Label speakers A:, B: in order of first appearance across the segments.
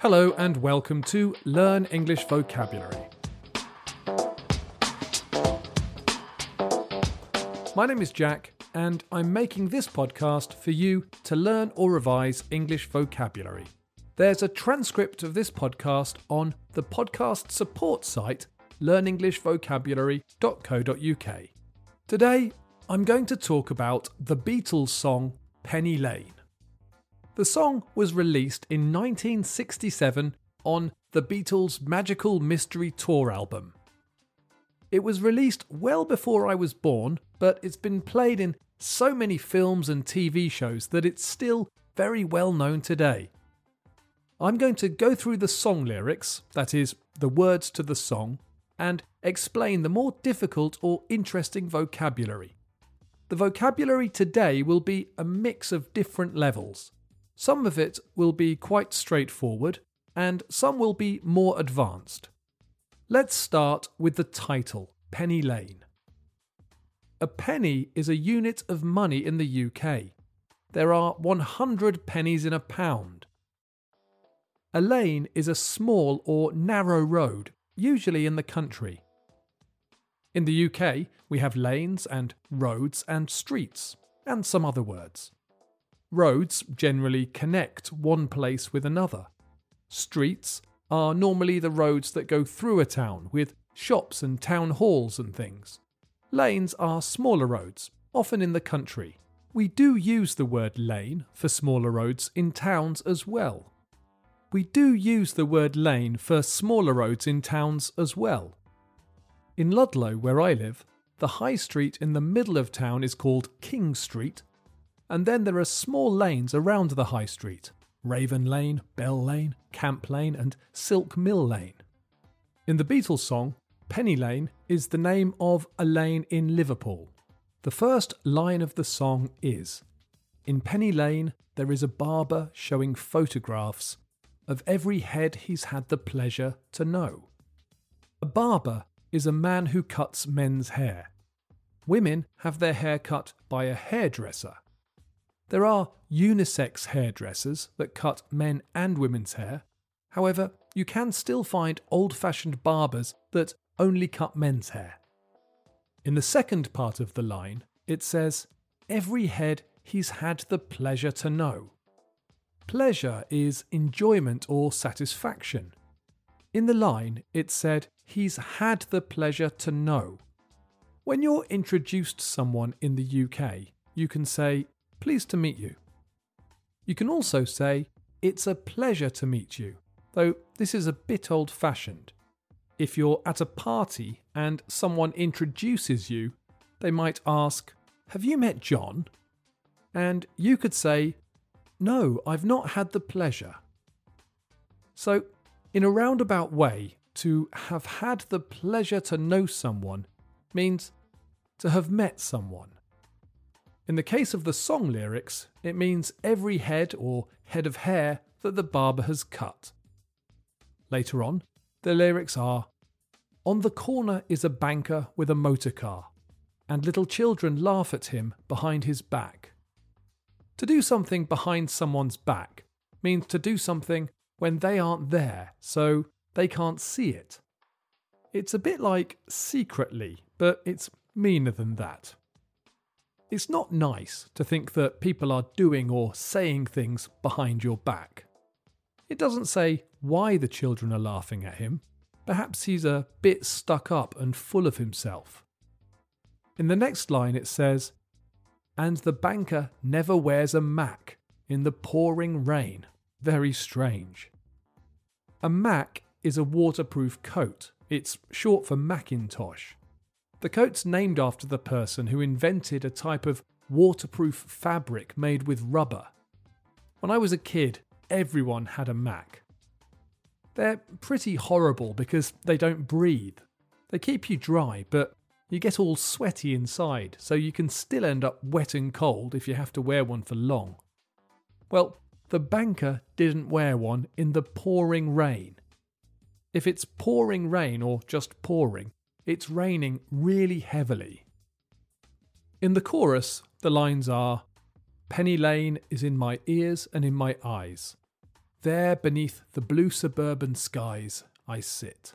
A: Hello and welcome to Learn English Vocabulary. My name is Jack, and I'm making this podcast for you to learn or revise English vocabulary. There's a transcript of this podcast on the podcast support site learnenglishvocabulary.co.uk. Today, I'm going to talk about the Beatles song Penny Lane. The song was released in 1967 on the Beatles' Magical Mystery Tour album. It was released well before I was born, but it's been played in so many films and TV shows that it's still very well known today. I'm going to go through the song lyrics, that is, the words to the song, and explain the more difficult or interesting vocabulary. The vocabulary today will be a mix of different levels. Some of it will be quite straightforward, and some will be more advanced. Let's start with the title, Penny Lane. A penny is a unit of money in the UK. There are 100 pennies in a pound. A lane is a small or narrow road, usually in the country. In the UK, we have lanes and roads and streets, and some other words. Roads generally connect one place with another. Streets are normally the roads that go through a town with shops and town halls and things. Lanes are smaller roads, often in the country. We do use the word lane for smaller roads in towns as well. We do use the word lane for smaller roads in towns as well. In Ludlow, where I live, the high street in the middle of town is called King Street, and then there are small lanes around the high street. Raven Lane, Bell Lane, Camp Lane, and Silk Mill Lane. In the Beatles song, Penny Lane is the name of a lane in Liverpool. The first line of the song is In Penny Lane, there is a barber showing photographs of every head he's had the pleasure to know. A barber is a man who cuts men's hair. Women have their hair cut by a hairdresser. There are unisex hairdressers that cut men and women's hair. However, you can still find old fashioned barbers that only cut men's hair. In the second part of the line, it says, Every head he's had the pleasure to know. Pleasure is enjoyment or satisfaction. In the line, it said, He's had the pleasure to know. When you're introduced to someone in the UK, you can say, Pleased to meet you. You can also say, It's a pleasure to meet you. though this is a bit old fashioned. If you're at a party and someone introduces you, they might ask, Have you met John? And you could say, No, I've not had the pleasure. So, in a roundabout way, to have had the pleasure to know someone means to have met someone. In the case of the song lyrics, it means every head or head of hair that the barber has cut. Later on, the lyrics are On the corner is a banker with a motor car, and little children laugh at him behind his back. To do something behind someone's back means to do something when they aren't there, so they can't see it. It's a bit like secretly, but it's meaner than that. It's not nice to think that people are doing or saying things behind your back. It doesn't say why the children are laughing at him. Perhaps he's a bit stuck up and full of himself. In the next line, it says, And the banker never wears a mac in the pouring rain. Very strange. A mac is a waterproof coat. It's short for Macintosh. The coat's named after the person who invented a type of waterproof fabric made with rubber. When I was a kid, everyone had a Mac. They're pretty horrible because they don't breathe. They keep you dry, but you get all sweaty inside, so you can still end up wet and cold if you have to wear one for long. Well, the banker didn't wear one in the pouring rain. If it's pouring rain or just pouring, it's raining really heavily. In the chorus, the lines are Penny Lane is in my ears and in my eyes. There beneath the blue suburban skies I sit.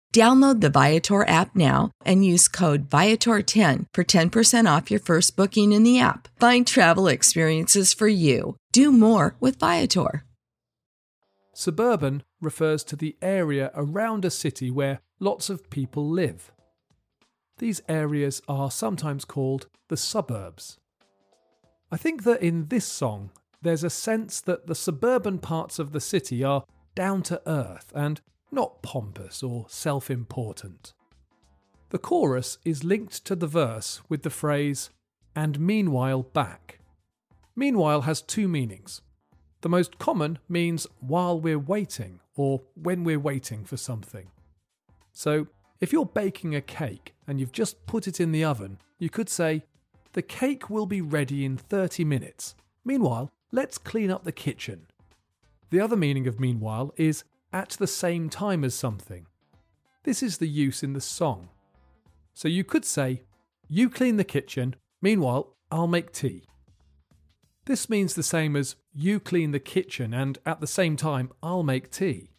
B: Download the Viator app now and use code Viator10 for 10% off your first booking in the app. Find travel experiences for you. Do more with Viator.
A: Suburban refers to the area around a city where lots of people live. These areas are sometimes called the suburbs. I think that in this song, there's a sense that the suburban parts of the city are down to earth and not pompous or self important. The chorus is linked to the verse with the phrase, and meanwhile back. Meanwhile has two meanings. The most common means while we're waiting or when we're waiting for something. So, if you're baking a cake and you've just put it in the oven, you could say, The cake will be ready in 30 minutes. Meanwhile, let's clean up the kitchen. The other meaning of meanwhile is at the same time as something. This is the use in the song. So you could say, You clean the kitchen, meanwhile, I'll make tea. This means the same as you clean the kitchen and at the same time I'll make tea.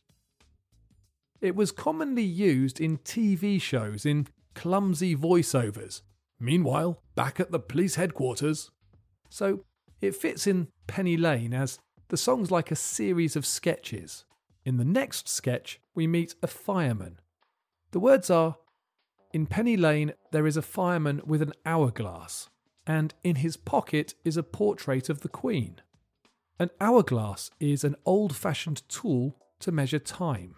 A: It was commonly used in TV shows in clumsy voiceovers. Meanwhile, back at the police headquarters. So it fits in Penny Lane as the song's like a series of sketches. In the next sketch, we meet a fireman. The words are In Penny Lane, there is a fireman with an hourglass, and in his pocket is a portrait of the Queen. An hourglass is an old fashioned tool to measure time.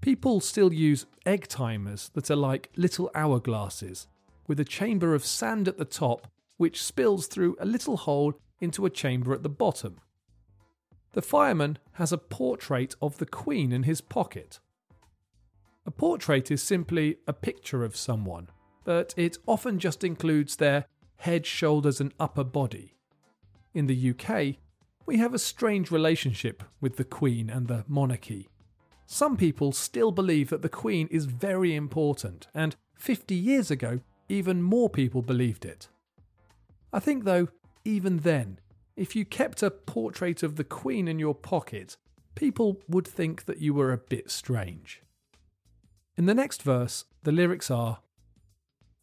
A: People still use egg timers that are like little hourglasses, with a chamber of sand at the top which spills through a little hole into a chamber at the bottom. The fireman has a portrait of the Queen in his pocket. A portrait is simply a picture of someone, but it often just includes their head, shoulders, and upper body. In the UK, we have a strange relationship with the Queen and the monarchy. Some people still believe that the Queen is very important, and 50 years ago, even more people believed it. I think, though, even then, if you kept a portrait of the Queen in your pocket, people would think that you were a bit strange. In the next verse, the lyrics are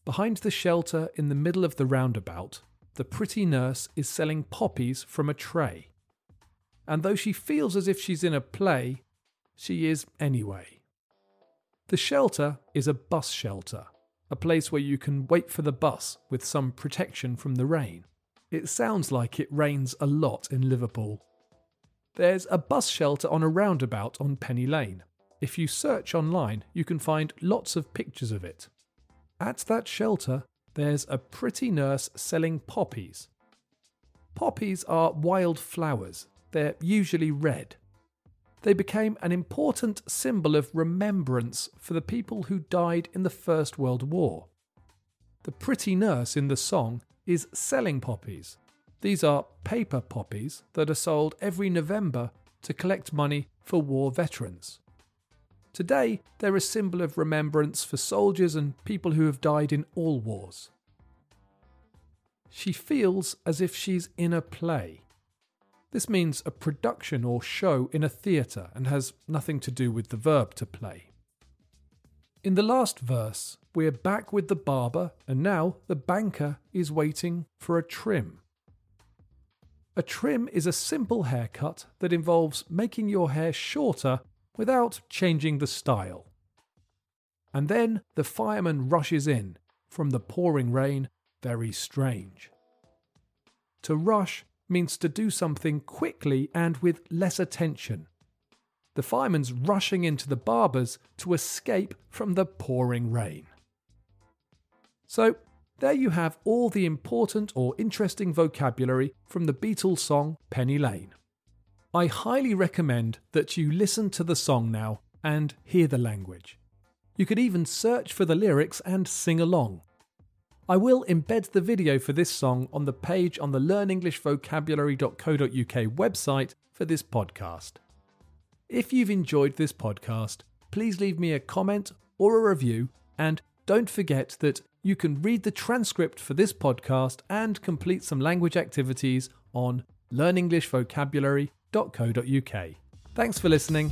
A: Behind the shelter in the middle of the roundabout, the pretty nurse is selling poppies from a tray. And though she feels as if she's in a play, she is anyway. The shelter is a bus shelter, a place where you can wait for the bus with some protection from the rain. It sounds like it rains a lot in Liverpool. There's a bus shelter on a roundabout on Penny Lane. If you search online, you can find lots of pictures of it. At that shelter, there's a pretty nurse selling poppies. Poppies are wild flowers, they're usually red. They became an important symbol of remembrance for the people who died in the First World War. The pretty nurse in the song is selling poppies. These are paper poppies that are sold every November to collect money for war veterans. Today, they're a symbol of remembrance for soldiers and people who have died in all wars. She feels as if she's in a play. This means a production or show in a theatre and has nothing to do with the verb to play. In the last verse, we're back with the barber, and now the banker is waiting for a trim. A trim is a simple haircut that involves making your hair shorter without changing the style. And then the fireman rushes in from the pouring rain, very strange. To rush means to do something quickly and with less attention. The fireman's rushing into the barber's to escape from the pouring rain. So, there you have all the important or interesting vocabulary from the Beatles song Penny Lane. I highly recommend that you listen to the song now and hear the language. You could even search for the lyrics and sing along. I will embed the video for this song on the page on the learnenglishvocabulary.co.uk website for this podcast. If you've enjoyed this podcast, please leave me a comment or a review and don't forget that you can read the transcript for this podcast and complete some language activities on learnenglishvocabulary.co.uk. Thanks for listening.